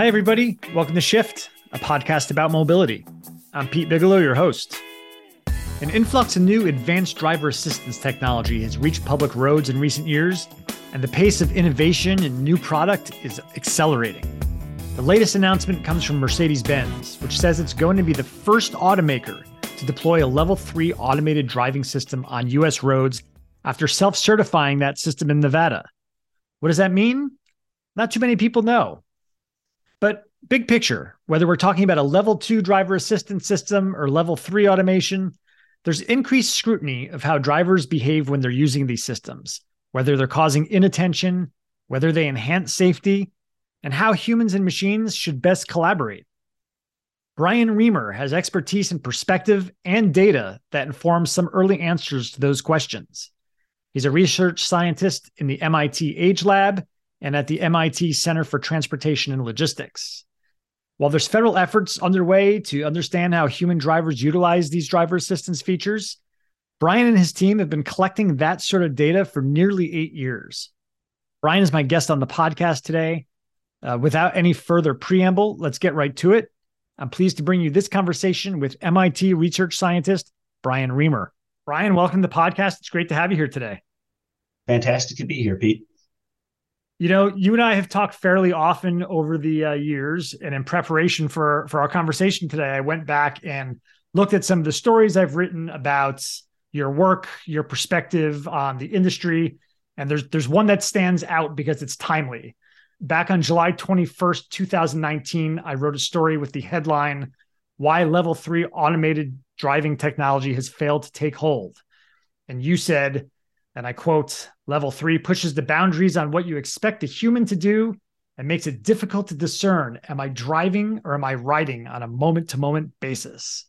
Hi, everybody. Welcome to Shift, a podcast about mobility. I'm Pete Bigelow, your host. An influx of new advanced driver assistance technology has reached public roads in recent years, and the pace of innovation and new product is accelerating. The latest announcement comes from Mercedes Benz, which says it's going to be the first automaker to deploy a level three automated driving system on US roads after self certifying that system in Nevada. What does that mean? Not too many people know. Big picture, whether we're talking about a level two driver assistance system or level three automation, there's increased scrutiny of how drivers behave when they're using these systems, whether they're causing inattention, whether they enhance safety, and how humans and machines should best collaborate. Bryan Reimer has expertise in perspective and data that informs some early answers to those questions. He's a research scientist in the MIT Age Lab and at the MIT Center for Transportation and Logistics. While there's federal efforts underway to understand how human drivers utilize these driver assistance features, Bryan and his team have been collecting that sort of data for nearly eight years. Bryan is my guest on the podcast today. Uh, without any further preamble, let's get right to it. I'm pleased to bring you this conversation with MIT research scientist Bryan Reimer. Bryan, welcome to the podcast. It's great to have you here today. Fantastic to be here, Pete. You know, you and I have talked fairly often over the uh, years, and in preparation for for our conversation today, I went back and looked at some of the stories I've written about your work, your perspective on the industry, and there's there's one that stands out because it's timely. Back on July 21st, 2019, I wrote a story with the headline "Why Level Three Automated Driving Technology Has Failed to Take Hold," and you said and I quote, level three pushes the boundaries on what you expect a human to do and makes it difficult to discern am I driving or am I riding on a moment to moment basis?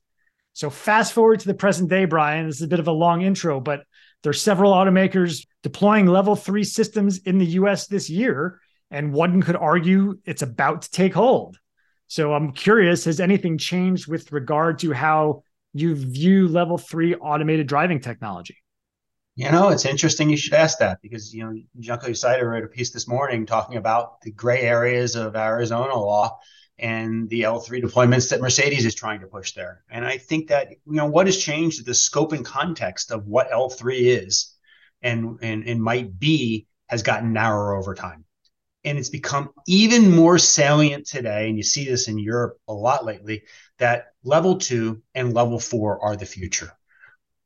So, fast forward to the present day, Bryan. This is a bit of a long intro, but there's several automakers deploying level three systems in the US this year, and one could argue it's about to take hold. So, I'm curious has anything changed with regard to how you view level three automated driving technology? You know, it's interesting you should ask that because, you know, Junko Yoshida wrote a piece this morning talking about the gray areas of Arizona law and the L3 deployments that Mercedes is trying to push there. And I think that, you know, what has changed the scope and context of what L3 is and, and, and might be has gotten narrower over time. And it's become even more salient today, and you see this in Europe a lot lately, that level two and level four are the future.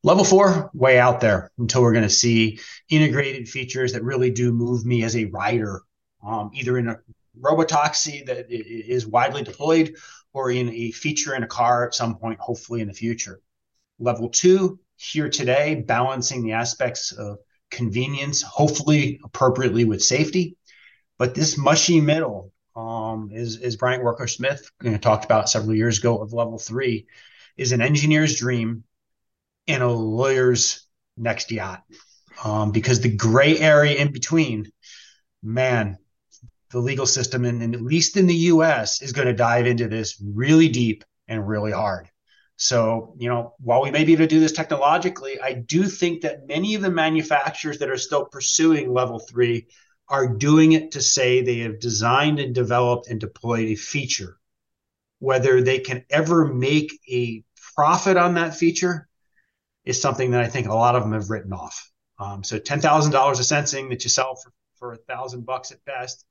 Level four, way out there until we're going to see integrated features that really do move me as a rider, um, either in a robotaxi that is widely deployed or in a feature in a car at some point, hopefully in the future. Level two, here today, balancing the aspects of convenience, hopefully appropriately with safety. But this mushy middle, um, is, as Bryant Walker Smith you know, talked about several years ago of level three, is an engineer's dream in a lawyer's next yacht um, because the gray area in between, man, the legal system, and at least in the US, is going to dive into this really deep and really hard. So, you know, while we may be able to do this technologically, I do think that many of the manufacturers that are still pursuing level three are doing it to say they have designed and developed and deployed a feature. Whether they can ever make a profit on that feature, is something that I think a lot of them have written off. Um, so ten thousand dollars of sensing that you sell for, for a thousand bucks at best,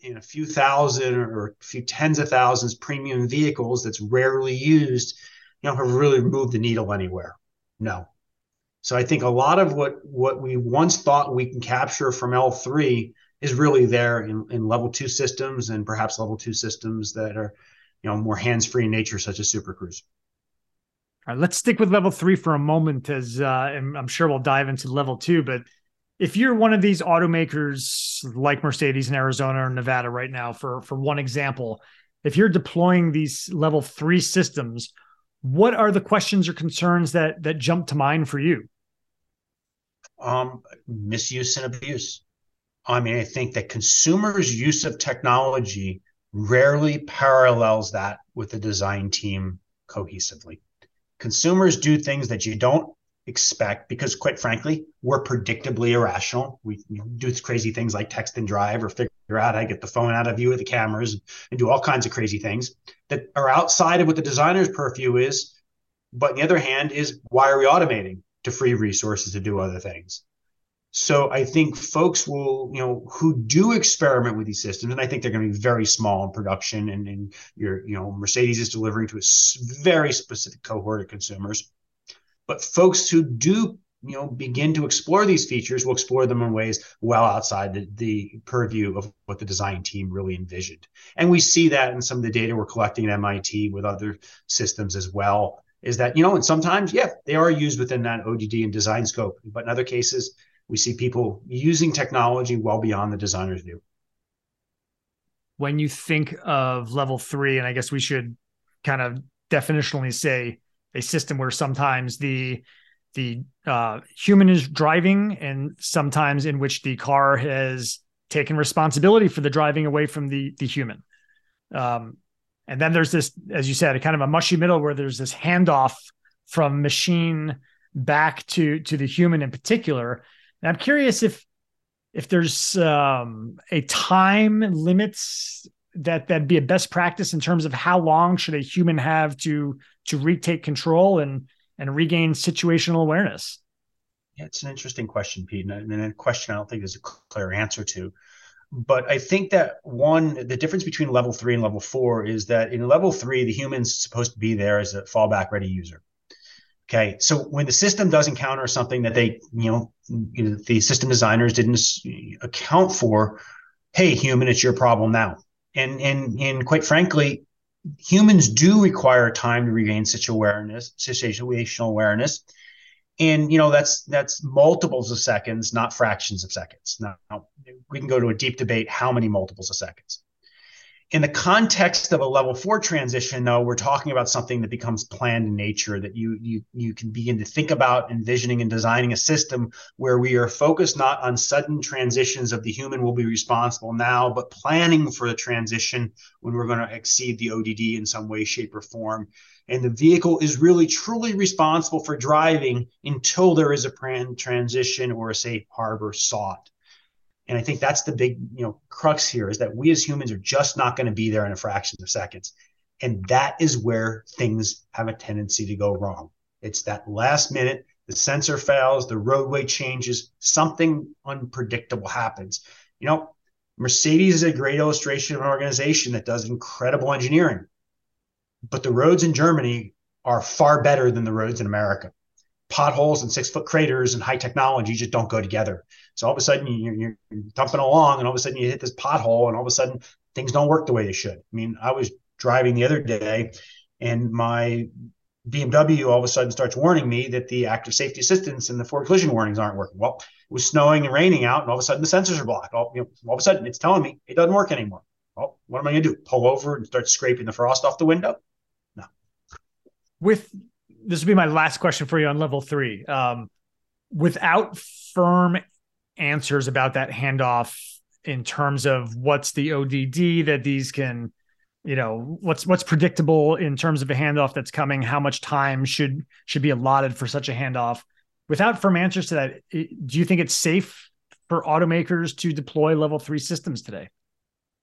in a few thousand or a few tens of thousands premium vehicles that's rarely used, you know, have really moved the needle anywhere. No. So I think a lot of what what we once thought we can capture from L3 is really there in, in level two systems and perhaps level two systems that are, you know, more hands-free in nature, such as Super Cruise. All right, let's stick with level three for a moment, as uh, I'm sure we'll dive into level two. But if you're one of these automakers like Mercedes in Arizona or Nevada right now, for for one example, if you're deploying these level three systems, what are the questions or concerns that that jump to mind for you? Um, misuse and abuse. I mean, I think that consumers' use of technology rarely parallels that with the design team cohesively consumers do things that you don't expect because quite frankly we're predictably irrational. We do crazy things like text and drive or figure out how to get the phone out of view of the cameras and do all kinds of crazy things that are outside of what the designer's purview is but on the other hand is why are we automating to free resources to do other things so i think folks will you know who do experiment with these systems and i think they're going to be very small in production and, and your you know mercedes is delivering to a very specific cohort of consumers. But folks who do you know begin to explore these features will explore them in ways well outside the, the purview of what the design team really envisioned. And we see that in some of the data we're collecting at mit with other systems as well is that you know and sometimes yeah they are used within that odd and design scope but in other cases we see people using technology well beyond the designer's view. When you think of level three and i guess we should kind of definitionally say a system where sometimes the the uh, human is driving and sometimes in which the car has taken responsibility for the driving away from the the human. Um, and then there's this as you said a kind of a mushy middle where there's this handoff from machine back to to the human in particular and i'm curious if if there's um, a time limits that that'd be a best practice in terms of how long should a human have to to retake control and and regain situational awareness? Yeah, it's an interesting question, Pete, and a question I don't think there's a clear answer to. But I think that one, the difference between level three and level four is that in level three, the human's supposed to be there as a fallback ready user. Okay, so when the system does encounter something that they, you know, the system designers didn't account for, hey, human, it's your problem now. And and and quite frankly, humans do require time to regain such awareness, situational awareness. And you know that's that's multiples of seconds, not fractions of seconds. Now we can go to a deep debate how many multiples of seconds. In the context of a level four transition, though, we're talking about something that becomes planned in nature that you you you can begin to think about envisioning and designing a system where we are focused not on sudden transitions of the human will be responsible now, but planning for the transition when we're going to exceed the ODD in some way, shape, or form. And the vehicle is really truly responsible for driving until there is a transition or a safe harbor sought. And I think that's the big, you know, crux here is that we as humans are just not going to be there in a fraction of seconds. And that is where things have a tendency to go wrong. It's that last minute, the sensor fails, the roadway changes, something unpredictable happens. You know, Mercedes is a great illustration of an organization that does incredible engineering, but the roads in Germany are far better than the roads in America potholes and six foot craters and high technology just don't go together. So all of a sudden you're, you're thumping along and all of a sudden you hit this pothole and all of a sudden things don't work the way they should. I mean, I was driving the other day and my BMW all of a sudden starts warning me that the active safety assistance and the forward collision warnings aren't working. Well, it was snowing and raining out, and all of a sudden the sensors are blocked. All, you know, all of a sudden it's telling me it doesn't work anymore. Well, what am I going to do? Pull over and start scraping the frost off the window? No. With this would be my last question for you on level three. Um, without firm answers about that handoff in terms of what's the ODD that these can, you know, what's what's predictable in terms of a handoff that's coming, how much time should should be allotted for such a handoff. Without firm answers to that, do you think it's safe for automakers to deploy level three systems today?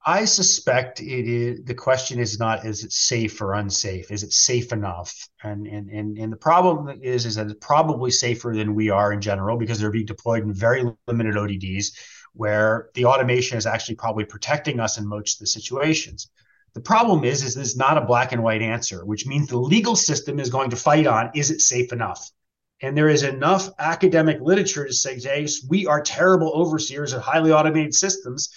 I suspect it is the question is not is it safe or unsafe? Is it safe enough? And and and, and the problem is is that it's probably safer than we are in general because they're being deployed in very limited ODDs where the automation is actually probably protecting us in most of the situations. The problem is is it's not a black and white answer, which means the legal system is going to fight on is it safe enough? And there is enough academic literature to say, hey, we are terrible overseers of highly automated systems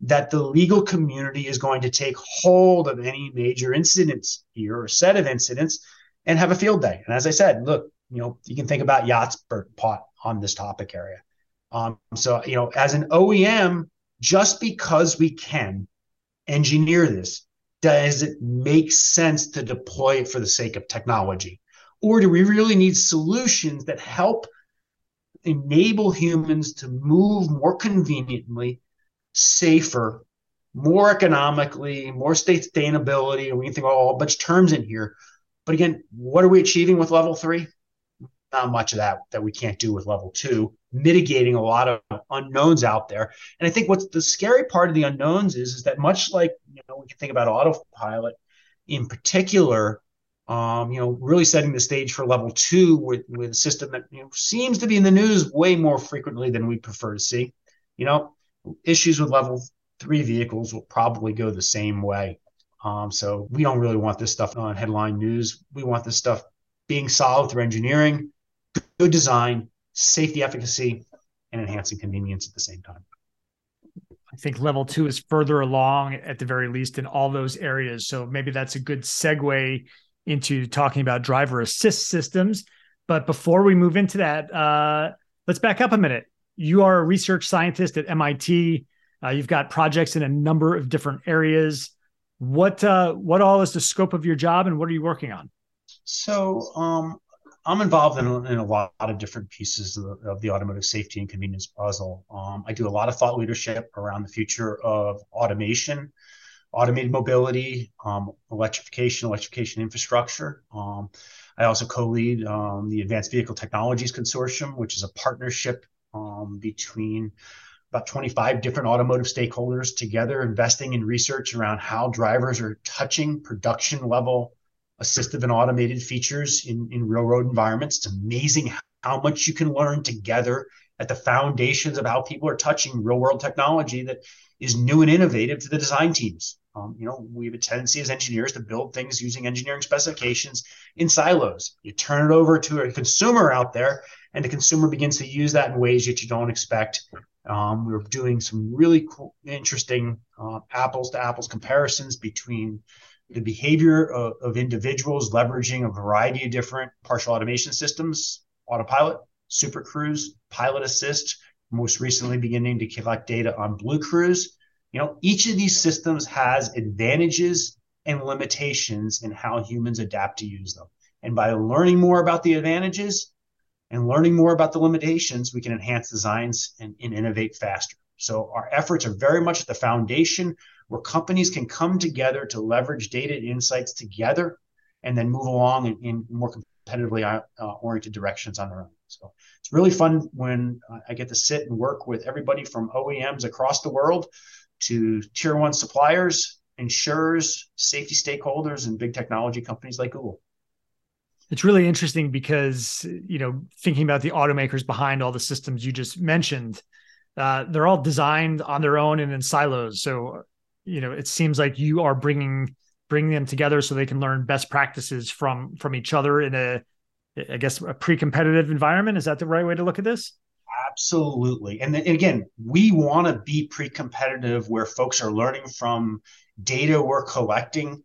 that the legal community is going to take hold of any major incidents here or set of incidents and have a field day. And as I said, look, you know, you can think about yachts pot on this topic area. Um, so, you know, as an OEM, just because we can engineer this, does it make sense to deploy it for the sake of technology? Or do we really need solutions that help enable humans to move more conveniently safer, more economically, more sustainability. And we can think, oh, a bunch of terms in here. But again, what are we achieving with level three? not much of that that we can't do with level two, mitigating a lot of unknowns out there. And I think what's the scary part of the unknowns is, is that much like, you know, we can think about autopilot in particular, um, you know, really setting the stage for level two with, with a system that you know, seems to be in the news way more frequently than we prefer to see. You know, issues with level three vehicles will probably go the same way. Um, so we don't really want this stuff on headline news. We want this stuff being solved through engineering, good design, safety, efficacy, and enhancing convenience at the same time. I think level two is further along at the very least in all those areas. So maybe that's a good segue into talking about driver assist systems. But before we move into that, uh, let's back up a minute. You are a research scientist at MIT. Uh, you've got projects in a number of different areas. What uh, what all is the scope of your job, and what are you working on? So um, I'm involved in, in, a lot of different pieces of the, of the automotive safety and convenience puzzle. Um, I do a lot of thought leadership around the future of automation, automated mobility, um, electrification, electrification infrastructure. Um, I also co-lead um, the Advanced Vehicle Technologies Consortium, which is a partnership um, between about 25 different automotive stakeholders together investing in research around how drivers are touching production level assistive and automated features in, in railroad environments. It's amazing how much you can learn together at the foundations of how people are touching real world technology that is new and innovative to the design teams. Um, you know, we have a tendency as engineers to build things using engineering specifications in silos. You turn it over to a consumer out there, and the consumer begins to use that in ways that you don't expect. Um, we are doing some really cool, interesting uh, apples to apples comparisons between the behavior of, of individuals leveraging a variety of different partial automation systems, autopilot, super cruise, pilot assist, most recently beginning to collect data on blue cruise. You know, each of these systems has advantages and limitations in how humans adapt to use them. And by learning more about the advantages and learning more about the limitations, we can enhance designs and, and innovate faster. So our efforts are very much at the foundation where companies can come together to leverage data and insights together and then move along in, in more competitively uh, oriented directions on their own. So it's really fun when I get to sit and work with everybody from OEMs across the world to tier one suppliers, insurers, safety stakeholders, and big technology companies like Google. It's really interesting because, you know, thinking about the automakers behind all the systems you just mentioned, uh, they're all designed on their own and in silos. So you know it seems like you are bringing bringing them together so they can learn best practices from from each other in a i guess a pre-competitive environment. Is that the right way to look at this? Absolutely. And, then, and again we want to be pre-competitive where folks are learning from data we're collecting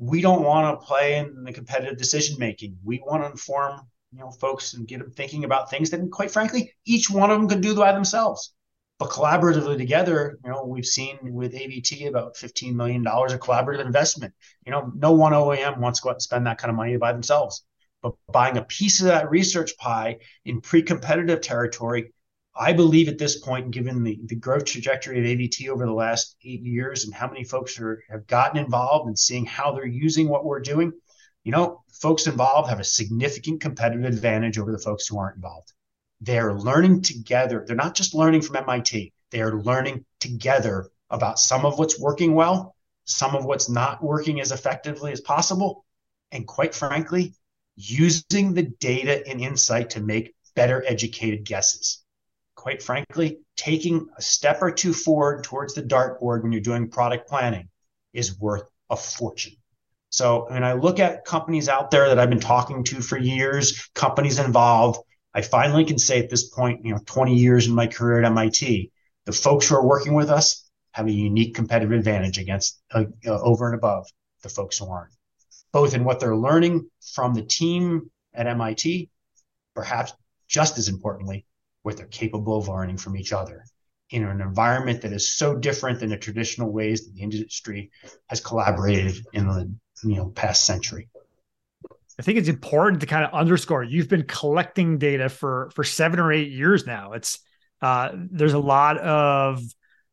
we don't want to play in the competitive decision making we want to inform you know folks and get them thinking about things that quite frankly each one of them could do by themselves but collaboratively together, you know, we've seen with AVT about $15 million of collaborative investment. You know, no one OEM wants to go out and spend that kind of money by themselves. But buying a piece of that research pie in pre-competitive territory, I believe at this point, given the, the growth trajectory of AVT over the last eight years and how many folks are, have gotten involved and seeing how they're using what we're doing, you know, folks involved have a significant competitive advantage over the folks who aren't involved. They're learning together. They're not just learning from MIT, they are learning together about some of what's working well, some of what's not working as effectively as possible, and quite frankly, using the data and insight to make better educated guesses. Quite frankly, taking a step or two forward towards the dartboard when you're doing product planning is worth a fortune. So, when I look at companies out there that I've been talking to for years, companies involved, I finally can say at this point, you know, 20 years in my career at MIT, the folks who are working with us have a unique competitive advantage against uh, uh, over and above the folks who aren't, both in what they're learning from the team at MIT, perhaps just as importantly, what they're capable of learning from each other in an environment that is so different than the traditional ways that the industry has collaborated in the you know past century. I think it's important to kind of underscore you've been collecting data for for seven or eight years now. It's uh, there's a lot of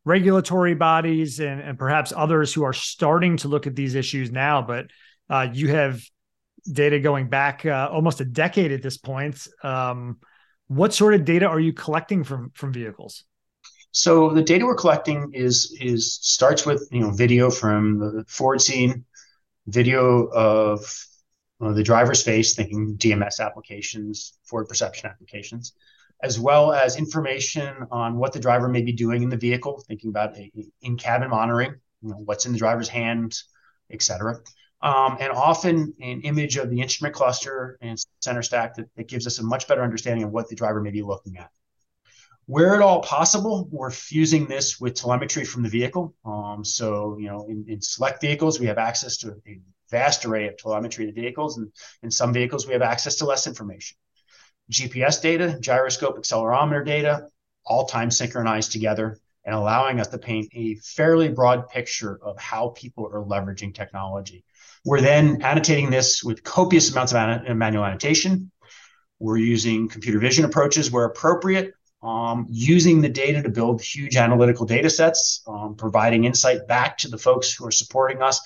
regulatory bodies and, and perhaps others who are starting to look at these issues now, but uh, you have data going back uh, almost a decade at this point. Um, what sort of data are you collecting from from vehicles? So the data we're collecting is is starts with you know video from the forward scene, video of the driver's face, thinking DMS applications, forward perception applications, as well as information on what the driver may be doing in the vehicle, thinking about in cabin monitoring, you know, what's in the driver's hand, et cetera. Um, and often an image of the instrument cluster and center stack that, that gives us a much better understanding of what the driver may be looking at. Where at all possible, we're fusing this with telemetry from the vehicle. Um, so, you know, in, in, select vehicles, we have access to a vast array of telemetry of vehicles, and in some vehicles, we have access to less information. GPS data, gyroscope, accelerometer data, all time synchronized together and allowing us to paint a fairly broad picture of how people are leveraging technology. We're then annotating this with copious amounts of manual annotation. We're using computer vision approaches where appropriate, um, using the data to build huge analytical data sets, um, providing insight back to the folks who are supporting us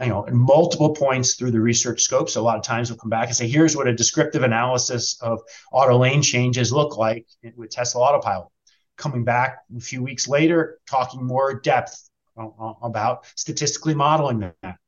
you know, in multiple points through the research scope. So a lot of times we'll come back and say, here's what a descriptive analysis of auto lane changes look like with Tesla Autopilot. Coming back a few weeks later, talking more depth about statistically modeling that.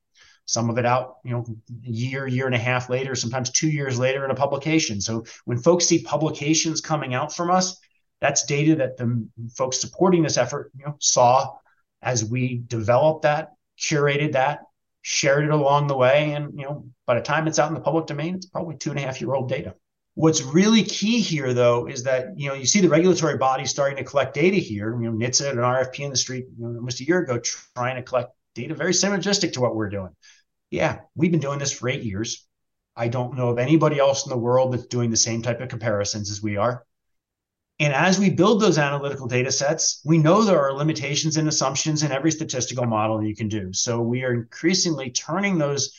Some of it out, you know, a year, year and a half later, sometimes two years later in a publication. So when folks see publications coming out from us, that's data that the folks supporting this effort, you know, saw as we developed that, curated that, shared it along the way. And, you know, by the time it's out in the public domain, it's probably two and a half year old data. What's really key here, though, is that you know you see the regulatory bodies starting to collect data here. You know, NHTSA and RFP in the street you know, almost a year ago trying to collect data very synergistic to what we're doing. Yeah, we've been doing this for eight years. I don't know of anybody else in the world that's doing the same type of comparisons as we are. And as we build those analytical data sets, we know there are limitations and assumptions in every statistical model you can do. So we are increasingly turning those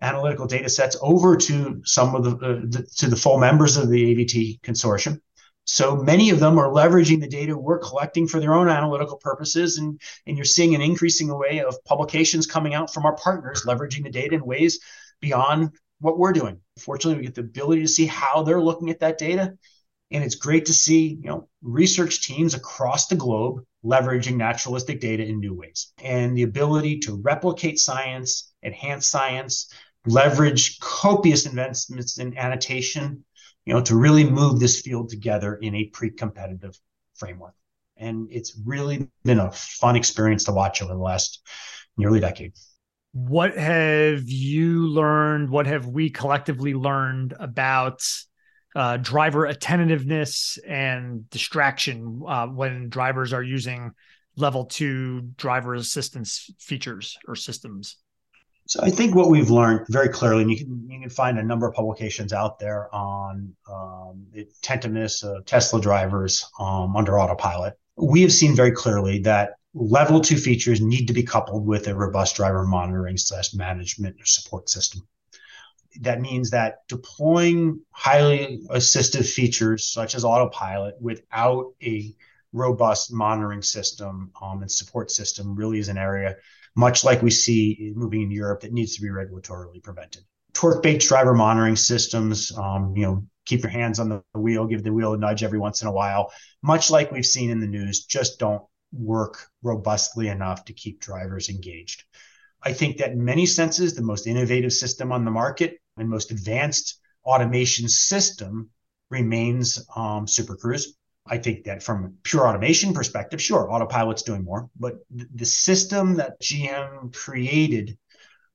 analytical data sets over to some of the, uh, the, to the full members of the AVT consortium. So many of them are leveraging the data we're collecting for their own analytical purposes, and, and you're seeing an increasing array of publications coming out from our partners leveraging the data in ways beyond what we're doing. Fortunately, we get the ability to see how they're looking at that data and it's great to see, you know, research teams across the globe leveraging naturalistic data in new ways and the ability to replicate science, enhance science, leverage copious investments in annotation, you know, to really move this field together in a pre-competitive framework. And it's really been a fun experience to watch over the last nearly decade. What have you learned? What have we collectively learned about uh, driver attentiveness and distraction uh, when drivers are using level two driver assistance features or systems? So I think what we've learned very clearly, and you can you can find a number of publications out there on um, the attentiveness of Tesla drivers um, under autopilot. We have seen very clearly that level two features need to be coupled with a robust driver monitoring slash management support system that means that deploying highly assistive features such as autopilot without a robust monitoring system um, and support system really is an area, much like we see moving in Europe, that needs to be regulatorily prevented. Torque-based driver monitoring systems, um, you know, keep your hands on the wheel, give the wheel a nudge every once in a while, much like we've seen in the news, just don't work robustly enough to keep drivers engaged. I think that in many senses, the most innovative system on the market and most advanced automation system remains um, Super Cruise. I think that from a pure automation perspective, sure, autopilot's doing more, but the system that GM created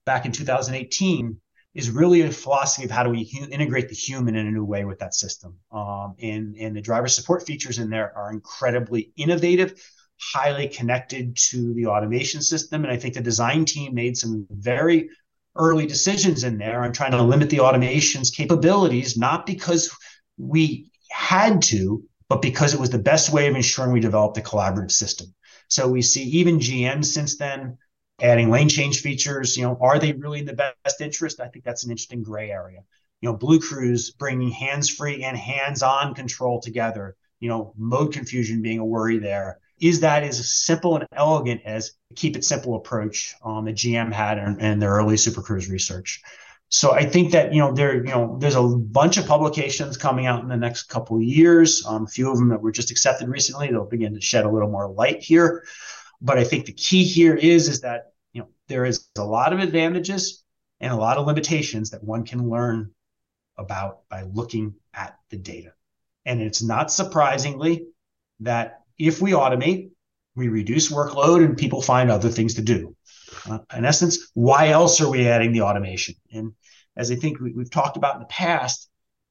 back in 2018 is really a philosophy of how do we hu- integrate the human in a new way with that system. Um, and, and the driver support features in there are incredibly innovative, highly connected to the automation system. And I think the design team made some very early decisions in there on trying to limit the automation's capabilities, not because we had to, but because it was the best way of ensuring we developed a collaborative system. So we see even GM since then adding lane change features. You know, are they really in the best interest? I think that's an interesting gray area. You know, BlueCruise bringing hands-free and hands-on control together. You know, mode confusion being a worry there is that as simple and elegant as keep it simple approach um, that GM had in, in their early Super Cruise research. So I think that you know there you know there's a bunch of publications coming out in the next couple of years. Um, a few of them that were just accepted recently. They'll begin to shed a little more light here. But I think the key here is is that you know there is a lot of advantages and a lot of limitations that one can learn about by looking at the data. And it's not surprisingly that if we automate, we reduce workload and people find other things to do. Uh, in essence, why else are we adding the automation? And as I think we, we've talked about in the past,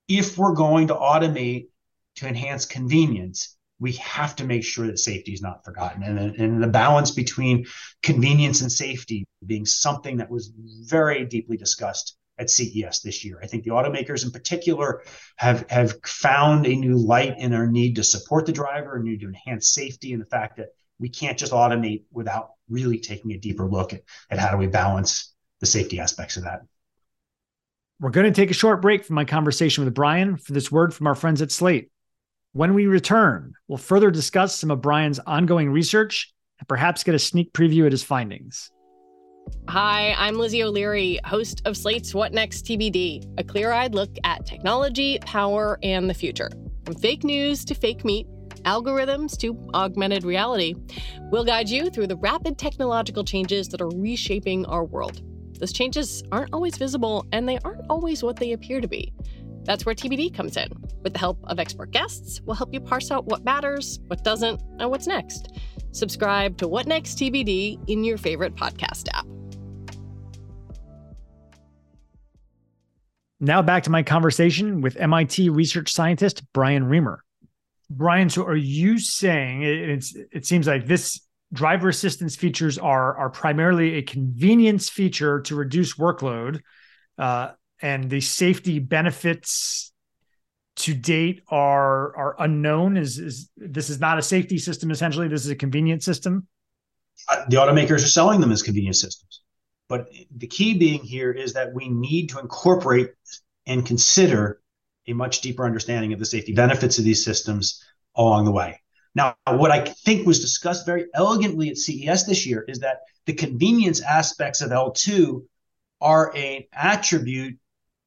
if we're going to automate to enhance convenience, we have to make sure that safety is not forgotten. And, and the balance between convenience and safety being something that was very deeply discussed at CES this year. I think the automakers in particular have, have found a new light in our need to support the driver and need to enhance safety and the fact that we can't just automate without really taking a deeper look at, at how do we balance the safety aspects of that. We're going to take a short break from my conversation with Bryan for this word from our friends at Slate. When we return, we'll further discuss some of Bryan's ongoing research and perhaps get a sneak preview at his findings. Hi, I'm Lizzie O'Leary, host of Slate's What Next TBD, a clear eyed look at technology, power, and the future. From fake news to fake meat, algorithms to augmented reality, we'll guide you through the rapid technological changes that are reshaping our world. Those changes aren't always visible, and they aren't always what they appear to be. That's where TBD comes in. With the help of expert guests, we'll help you parse out what matters, what doesn't, and what's next. Subscribe to What Next TBD in your favorite podcast app. Now back to my conversation with MIT research scientist Bryan Reimer. Bryan, so are you saying it's it seems like this driver assistance features are are primarily a convenience feature to reduce workload, uh, and the safety benefits to date are are unknown. Is is this is not a safety system? Essentially, this is a convenience system. Uh, the automakers are selling them as convenience systems. But the key being here is that we need to incorporate and consider a much deeper understanding of the safety benefits of these systems along the way. Now, what I think was discussed very elegantly at CES this year is that the convenience aspects of L2 are an attribute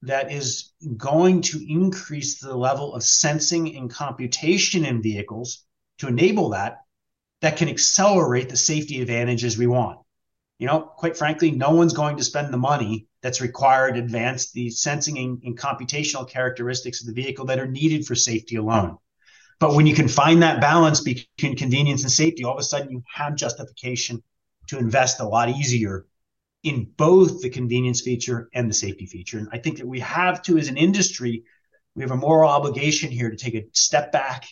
that is going to increase the level of sensing and computation in vehicles to enable that, that can accelerate the safety advantages we want you know, quite frankly, no one's going to spend the money that's required advance the sensing and, computational characteristics of the vehicle that are needed for safety alone. But when you can find that balance between convenience and safety, all of a sudden you have justification to invest a lot easier in both the convenience feature and the safety feature. And I think that we have to, as an industry, we have a moral obligation here to take a step back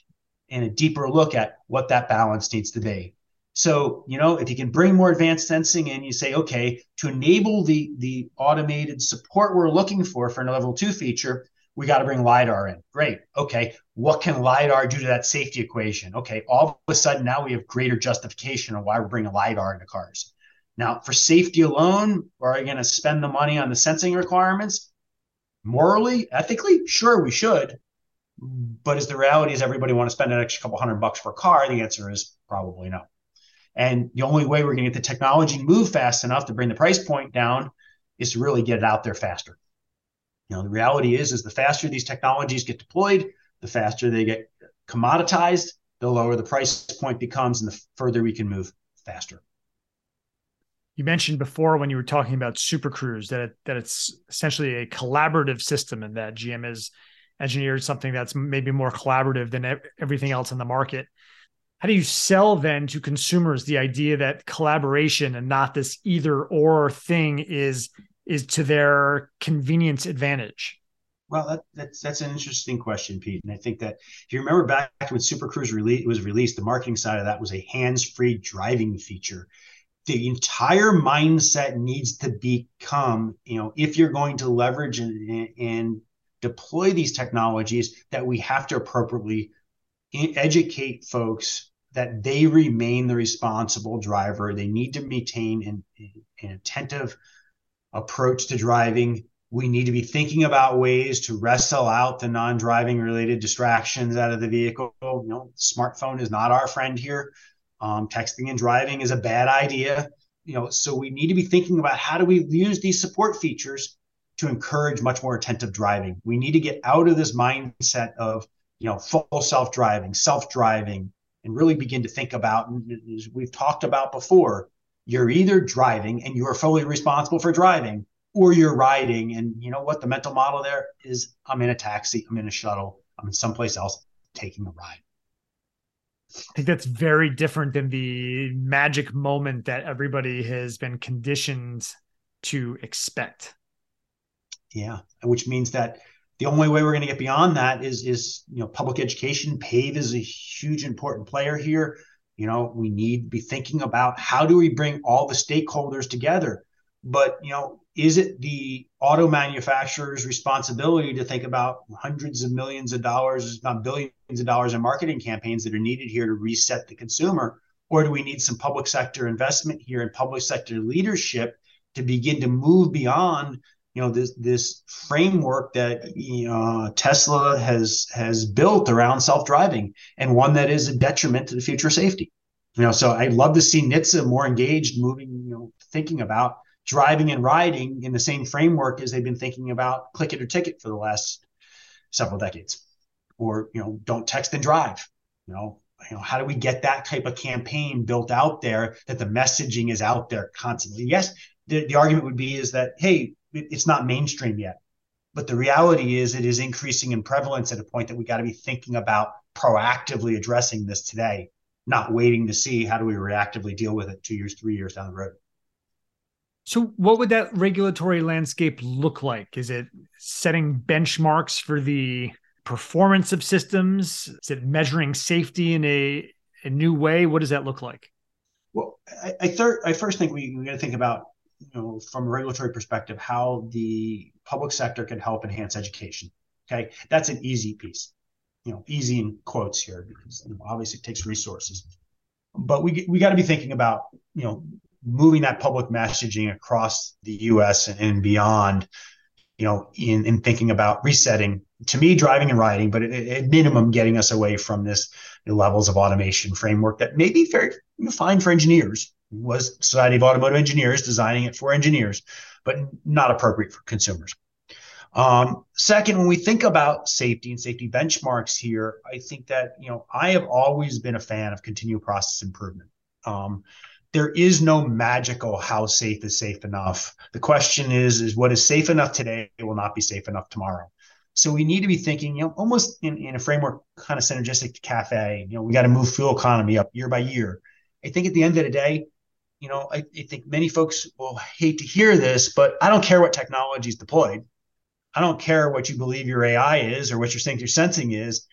and a deeper look at what that balance needs to be. So, you know, if you can bring more advanced sensing in, you say, okay, to enable the the automated support we're looking for for a level two feature, we got to bring LiDAR in. Great. Okay. What can LiDAR do to that safety equation? Okay. All of a sudden, now we have greater justification on why we're bringing LiDAR into cars. Now, for safety alone, are we going to spend the money on the sensing requirements? Morally, ethically, sure, we should. But is the reality is everybody want to spend an extra couple hundred bucks for a car? The answer is probably no. And the only way we're going to get the technology move fast enough to bring the price point down is to really get it out there faster. You know, the reality is, is the faster these technologies get deployed, the faster they get commoditized, the lower the price point becomes, and the further we can move faster. You mentioned before when you were talking about Super Cruise that it, that it's essentially a collaborative system, and that GM has engineered something that's maybe more collaborative than everything else in the market how do you sell then to consumers the idea that collaboration and not this either or thing is is to their convenience advantage? Well that, that's that's an interesting question pete. And i think that if you remember back when super cruise rele- was released the marketing side of that was a hands-free driving feature. The entire mindset needs to become you know if you're going to leverage and, and deploy these technologies that we have to appropriately educate folks that they remain the responsible driver. They need to maintain an, an attentive approach to driving. We need to be thinking about ways to wrestle out the non-driving related distractions out of the vehicle. You know, smartphone is not our friend here. Um, texting and driving is a bad idea. You know, so we need to be thinking about how do we use these support features to encourage much more attentive driving. We need to get out of this mindset of, you know, full self-driving, self-driving, and really begin to think about, as we've talked about before, you're either driving and you are fully responsible for driving, or you're riding. And you know what? The mental model there is I'm in a taxi, I'm in a shuttle, I'm in someplace else taking a ride. I think that's very different than the magic moment that everybody has been conditioned to expect. Yeah, which means that the only way we're going to get beyond that is is you know public education. PAVE is a huge important player here. You know, we need to be thinking about how do we bring all the stakeholders together. But you know, is it the auto manufacturer's responsibility to think about hundreds of millions of dollars, not billions of dollars in marketing campaigns that are needed here to reset the consumer? Or do we need some public sector investment here and public sector leadership to begin to move beyond you know this this framework that you know, Tesla has has built around self-driving and one that is a detriment to the future safety. You know, so I'd love to see NHTSA more engaged, moving, you know, thinking about driving and riding in the same framework as they've been thinking about click it or ticket for the last several decades. Or, you know, don't text and drive. You know, you know, how do we get that type of campaign built out there that the messaging is out there constantly? Yes, the, the argument would be is that, hey, it's not mainstream yet. But the reality is it is increasing in prevalence at a point that we got to be thinking about proactively addressing this today, not waiting to see how do we reactively deal with it two years, three years down the road. So, what would that regulatory landscape look like? Is it setting benchmarks for the performance of systems? Is it measuring safety in a, a new way? What does that look like? Well, I, I, thir- I first think we, we got to think about, you know, from a regulatory perspective, how the public sector can help enhance education. Okay, that's an easy piece, you know, easy in quotes here because you know, obviously it takes resources. But we we got to be thinking about, you know, moving that public messaging across the U.S. and, and beyond, you know, in, in thinking about resetting. To me, driving and riding, but at, minimum, getting us away from this levels of automation framework that may be very fine for engineers. Was Society of Automotive Engineers designing it for engineers, but not appropriate for consumers. Um, second, when we think about safety and safety benchmarks here, I think that you know I have always been a fan of continual process improvement. Um, there is no magical how safe is safe enough. The question is, is what is safe enough today will not be safe enough tomorrow. So we need to be thinking, you know, almost in, in a framework kind of synergistic to CAFE. You know, we got to move fuel economy up year by year. I think at the end of the day, you know, I, I think many folks will hate to hear this, but I don't care what technology is deployed. I don't care what you believe your AI is or what you think your sensing is,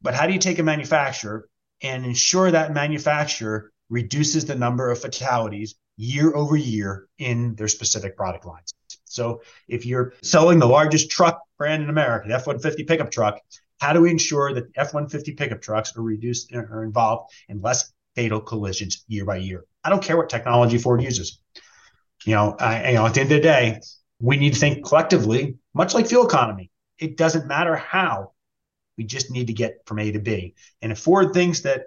but how do you take a manufacturer and ensure that manufacturer reduces the number of fatalities year over year in their specific product lines. So if you're selling the largest truck brand in America, the F-150 pickup truck, how do we ensure that F-150 pickup trucks are reduced or involved in less fatal collisions year by year? I don't care what technology Ford uses. You know, I, you know, at the end of the day, we need to think collectively, much like fuel economy. It doesn't matter how. We just need to get from A to B. And if Ford thinks that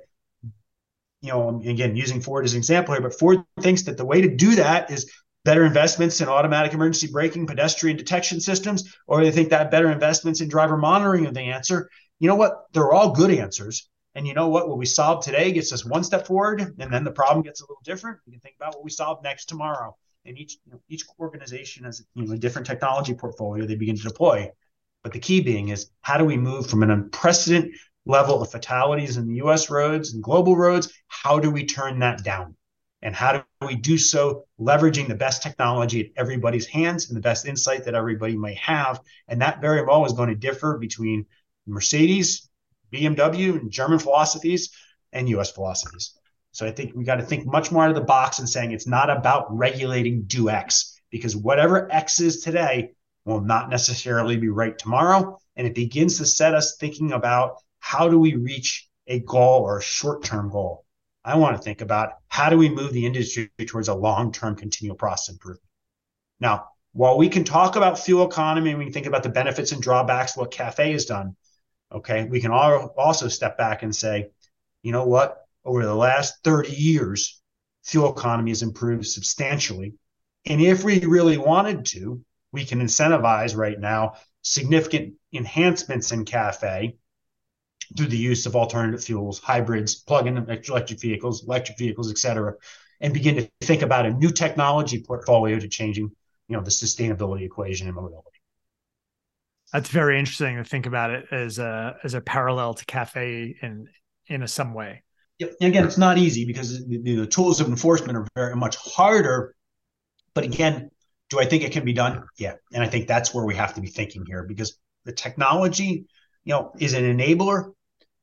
you know, again, using Ford as an example here, but Ford thinks that the way to do that is better investments in automatic emergency braking, pedestrian detection systems, or they think that better investments in driver monitoring are the answer. You know what? They're all good answers. And you know what? What we solve today gets us one step forward, and then the problem gets a little different. We can think about what we solve next tomorrow. And each you know, each organization has you know, a different technology portfolio they begin to deploy. But the key being is how do we move from an unprecedented level of fatalities in the US roads and global roads. How do we turn that down? And how do we do so leveraging the best technology at everybody's hands and the best insight that everybody might have? And that very well is going to differ between Mercedes, BMW, and German philosophies and US philosophies. So I think we got to think much more out of the box and saying it's not about regulating do X because whatever X is today will not necessarily be right tomorrow. And it begins to set us thinking about how do we reach a goal or a short term goal? I want to think about how do we move the industry towards a long term continual process improvement. Now, while we can talk about fuel economy and we can think about the benefits and drawbacks, what CAFE has done, okay, we can also step back and say, you know what? Over the last 30 years, fuel economy has improved substantially. And if we really wanted to, we can incentivize right now significant enhancements in CAFE through the use of alternative fuels, hybrids, plug-in electric vehicles, electric vehicles, et cetera, and begin to think about a new technology portfolio to changing, you know, the sustainability equation in mobility. That's very interesting to think about it as a as a parallel to CAFE in in a, some way. Yeah, again, it's not easy because the, the tools of enforcement are very much harder. But again, do I think it can be done? Yeah, and I think that's where we have to be thinking here because the technology, you know, is an enabler.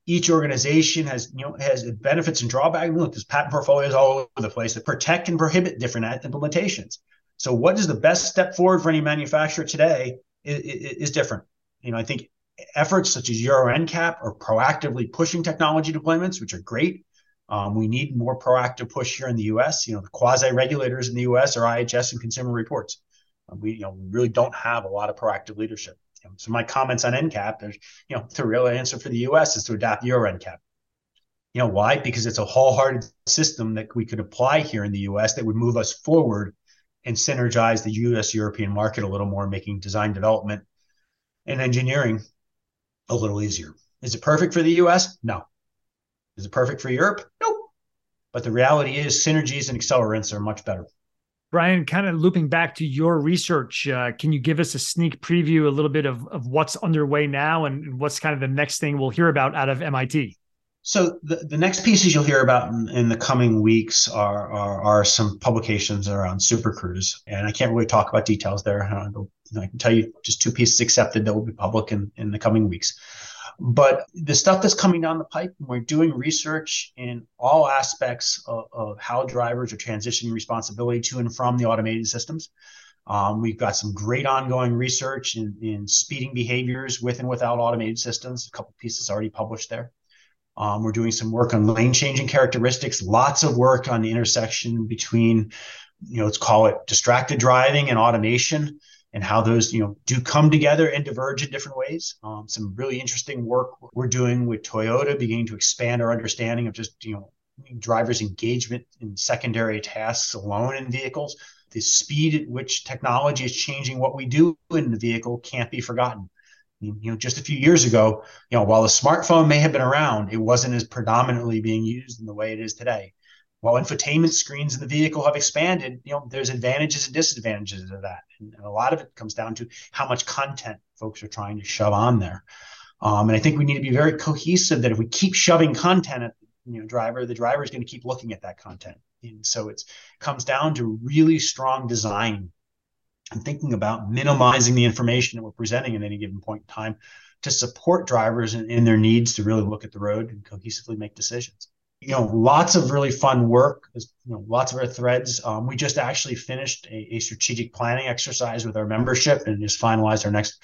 Each organization has, you know, has benefits and drawbacks. Look, there's patent portfolios all over the place that protect and prohibit different implementations. So, what is the best step forward for any manufacturer today is, different. You know, I think efforts such as Euro NCAP are proactively pushing technology deployments, which are great. Um, we need more proactive push here in the U.S. You know, the quasi regulators in the U.S. are IHS and Consumer Reports. We, you know, we really don't have a lot of proactive leadership. So my comments on NCAP, there's, you know, the real answer for the U.S. is to adapt Euro NCAP. You know why? Because it's a wholehearted system that we could apply here in the U.S. that would move us forward and synergize the US European market a little more, making design development and engineering a little easier. Is it perfect for the US? No. Is it perfect for Europe? Nope. But the reality is, synergies and accelerants are much better. Bryan, kind of looping back to your research, uh, can you give us a sneak preview, a little bit of, of what's underway now and what's kind of the next thing we'll hear about out of MIT? So the, the next pieces you'll hear about in, in the coming weeks are, are, are some publications around Super Cruise, and I can't really talk about details there. I, I can tell you just two pieces accepted that will be public in, in the coming weeks. But the stuff that's coming down the pipe, we're doing research in all aspects of, of how drivers are transitioning responsibility to and from the automated systems. Um, we've got some great ongoing research in, in speeding behaviors with and without automated systems. A couple pieces already published there. Um, we're doing some work on lane changing characteristics, lots of work on the intersection between, you know, let's call it distracted driving and automation and how those, you know, do come together and diverge in different ways. Um, some really interesting work we're doing with Toyota, beginning to expand our understanding of just, you know, drivers' engagement in secondary tasks alone in vehicles. The speed at which technology is changing what we do in the vehicle can't be forgotten you know, just a few years ago, you know, while the smartphone may have been around, it wasn't as predominantly being used in the way it is today. While infotainment screens in the vehicle have expanded, you know, there's advantages and disadvantages of that, and, a lot of it comes down to how much content folks are trying to shove on there. Um, and I think we need to be very cohesive. That if we keep shoving content at you know driver, the driver is going to keep looking at that content. And so it comes down to really strong design and thinking about minimizing the information that we're presenting at any given point in time to support drivers in, in, their needs to really look at the road and cohesively make decisions. You know, lots of really fun work. you know, lots of our threads. Um, we just actually finished a, a, strategic planning exercise with our membership and just finalized our next,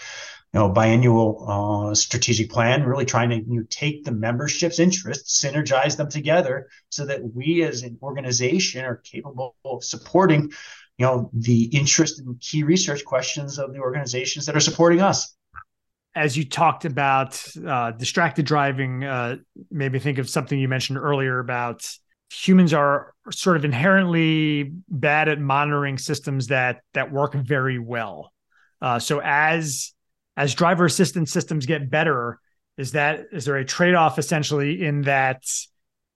you know, biannual uh, strategic plan. Really trying to you know, take the membership's interests, synergize them together, so that we as an organization are capable of supporting you know the interest in key research questions of the organizations that are supporting us. As you talked about uh, distracted driving uh, maybe think of something you mentioned earlier about humans are sort of inherently bad at monitoring systems that that work very well. Uh, so as as driver assistance systems get better is that is there a trade-off essentially in that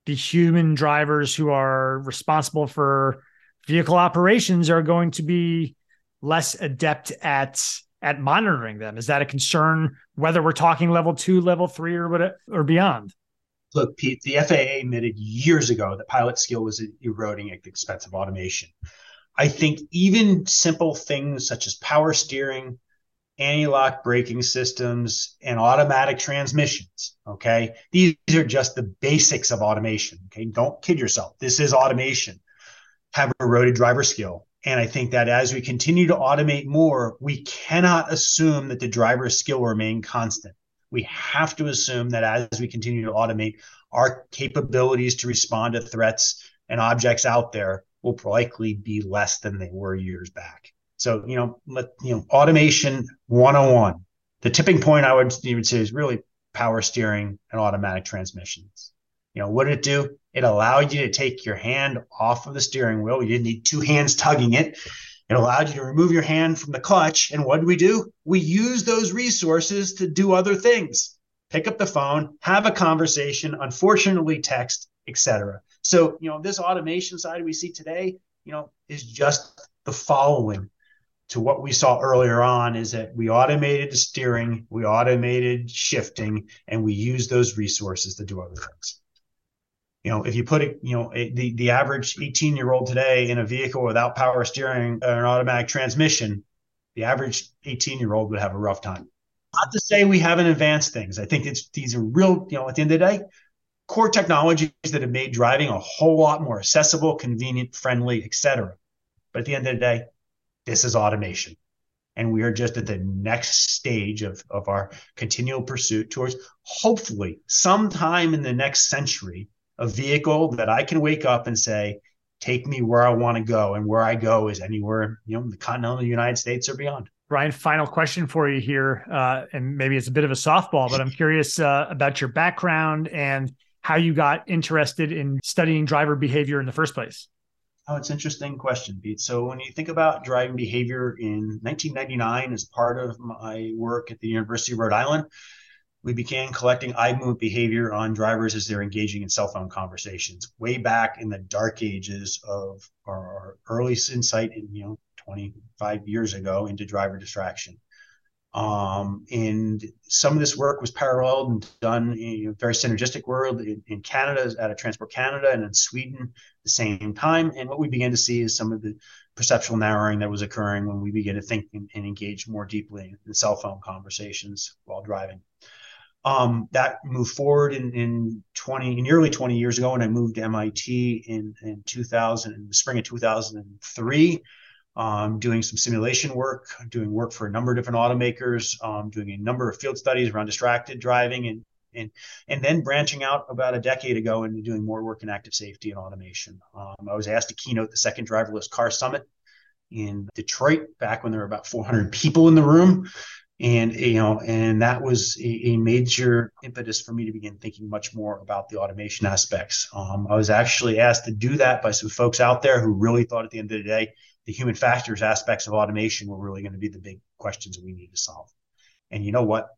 the human drivers who are responsible for vehicle operations are going to be less adept at at monitoring them. Is that a concern whether we're talking level 2, level 3 or what or beyond? Look, Pete, the FAA admitted years ago that pilot skill was eroding at the expense of automation. I think even simple things such as power steering, anti-lock braking systems, and automatic transmissions, okay? These are just the basics of automation, okay? Don't kid yourself. This is automation have eroded driver skill. And I think that as we continue to automate more, we cannot assume that the driver skill will remain constant. We have to assume that as we continue to automate, our capabilities to respond to threats and objects out there will likely be less than they were years back. So, you know, you know, automation 101. The tipping point I would even say is really power steering and automatic transmissions. You know, what did it do? It allowed you to take your hand off of the steering wheel. You didn't need two hands tugging it. It allowed you to remove your hand from the clutch. And what do we do? We use those resources to do other things. Pick up the phone, have a conversation, unfortunately text, etc. So, you know, this automation side we see today, you know, is just the following to what we saw earlier on is that we automated the steering, we automated shifting, and we use those resources to do other things. You know, if you put it, you know, the the average 18 year old today in a vehicle without power steering or an automatic transmission, the average 18 year old would have a rough time. Not to say we haven't advanced things. I think it's these are real. You know, at the end of the day, core technologies that have made driving a whole lot more accessible, convenient, friendly, etc. But at the end of the day, this is automation. And we are just at the next stage of, of our continual pursuit towards hopefully sometime in the next century, a vehicle that I can wake up and say, take me where I want to go. And where I go is anywhere, you know, the continental United States or beyond. Bryan, final question for you here. Uh, and maybe it's a bit of a softball, but I'm curious uh, about your background and how you got interested in studying driver behavior in the first place. Oh, it's an interesting question, Pete. So when you think about driving behavior in 1999 as part of my work at the University of Rhode Island, we began collecting eye movement behavior on drivers as they're engaging in cell phone conversations way back in the dark ages of our early insight in, you know, 25 years ago into driver distraction. Um, and some of this work was paralleled and done in a very synergistic world in, in Canada at a Transport Canada and in Sweden at the same time. And what we began to see is some of the perceptual narrowing that was occurring when we began to think and, and engage more deeply in cell phone conversations while driving. Um, that moved forward in, in 20 nearly 20 years ago when I moved to MIT in, in 2000 in the spring of 2003 um, doing some simulation work, doing work for a number of different automakers, um, doing a number of field studies around distracted driving, and and and then branching out about a decade ago into doing more work in active safety and automation. Um, I was asked to keynote the second driverless car summit in Detroit back when there were about 400 people in the room. And you know, and that was a, a major impetus for me to begin thinking much more about the automation aspects. Um, I was actually asked to do that by some folks out there who really thought at the end of the day the human factors aspects of automation were really going to be the big questions we need to solve. And you know what?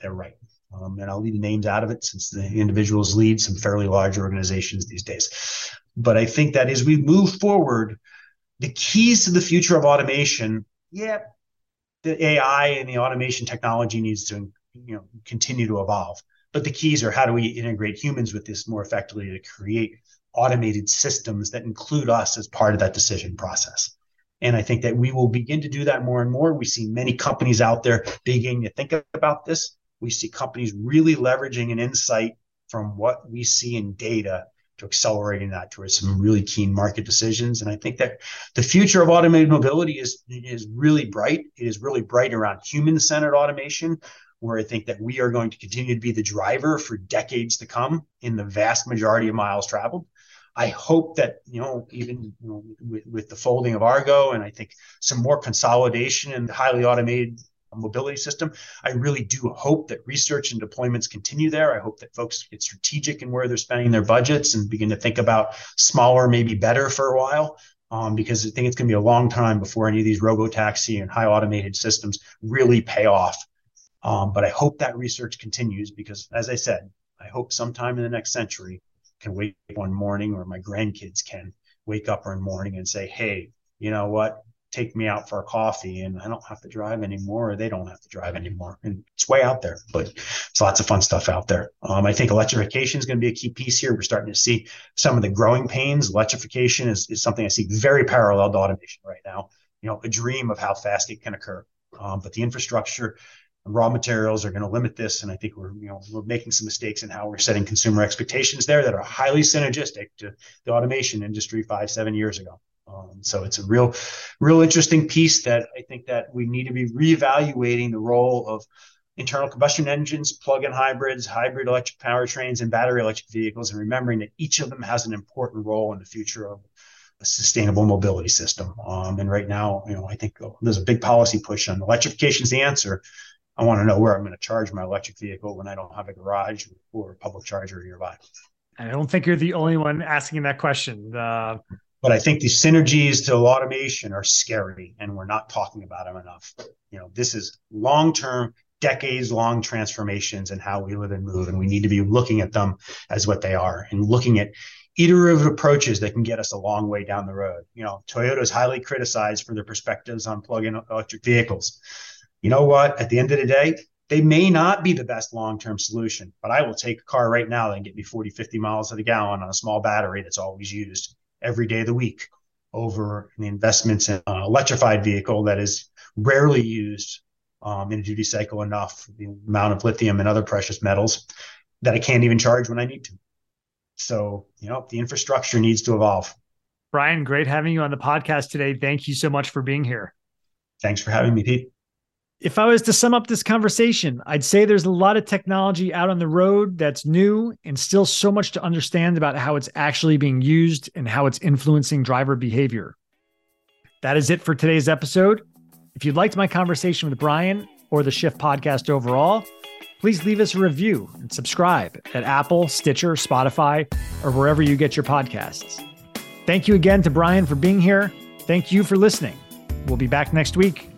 They're right. Um, and I'll leave the names out of it since the individuals lead some fairly large organizations these days. But I think that as we move forward, the keys to the future of automation, yeah, the AI and the automation technology needs to you know continue to evolve. But the keys are how do we integrate humans with this more effectively to create automated systems that include us as part of that decision process. And I think that we will begin to do that more and more. We see many companies out there beginning to think about this. We see companies really leveraging an insight from what we see in data to accelerating that towards some really keen market decisions. And I think that the future of automated mobility is is really bright. It is really bright around human-centered automation, where I think that we are going to continue to be the driver for decades to come in the vast majority of miles traveled. I hope that you know even you know, with, with the folding of Argo and I think some more consolidation in the highly automated mobility system. I really do hope that research and deployments continue there. I hope that folks get strategic in where they're spending their budgets and begin to think about smaller, maybe better for a while. Um, because I think it's going to be a long time before any of these robo taxi and high automated systems really pay off. Um, but I hope that research continues because, as I said, I hope sometime in the next century can wake one morning or my grandkids can wake up one morning and say, Hey, you know what? Take me out for a coffee and I don't have to drive anymore or they don't have to drive anymore. And it's way out there, but it's lots of fun stuff out there. Um, I think electrification is going to be a key piece here. We're starting to see some of the growing pains. Electrification is, is something I see very parallel to automation right now. You know, a dream of how fast it can occur. Um, but the infrastructure and raw materials are going to limit this. And I think we're, you know, we're making some mistakes in how we're setting consumer expectations there that are highly synergistic to the automation industry five, seven years ago. Um, so it's a real, real interesting piece that I think that we need to be reevaluating the role of internal combustion engines, plug-in hybrids, hybrid electric powertrains, and battery electric vehicles, and remembering that each of them has an important role in the future of a sustainable mobility system. Um, and right now, you know, I think there's a big policy push on electrification is the answer, I want to know where I'm going to charge my electric vehicle when I don't have a garage or a public charger nearby. And I don't think you're the only one asking that question. But I think the synergies to automation are scary, and we're not talking about them enough. You know, this is long term, decades long transformations in how we live and move, and we need to be looking at them as what they are and looking at iterative approaches that can get us a long way down the road. You know, Toyota is highly criticized for their perspectives on plug-in electric vehicles. You know what? At the end of the day, they may not be the best long-term solution, but I will take a car right now that can get me 40, 50 miles to the gallon on a small battery that's always used every day of the week over the investments in an electrified vehicle that is rarely used um, in a duty cycle enough, the amount of lithium and other precious metals that I can't even charge when I need to. So, you know, the infrastructure needs to evolve. Bryan, great having you on the podcast today. Thank you so much for being here. Thanks for having me, Pete. If I was to sum up this conversation, I'd say there's a lot of technology out on the road that's new and still so much to understand about how it's actually being used and how it's influencing driver behavior. That is it for today's episode. If you liked my conversation with Bryan or the Shift podcast overall, please leave us a review and subscribe at Apple, Stitcher, Spotify, or wherever you get your podcasts. Thank you again to Bryan for being here. Thank you for listening. We'll be back next week.